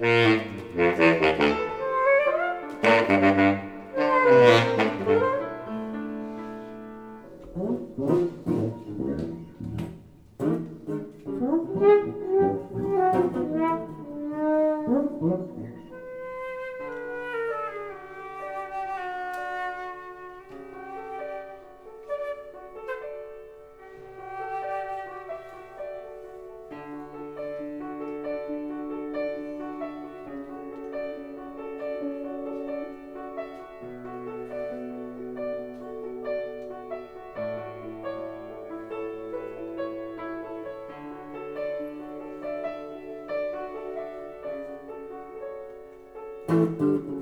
Thank you. Música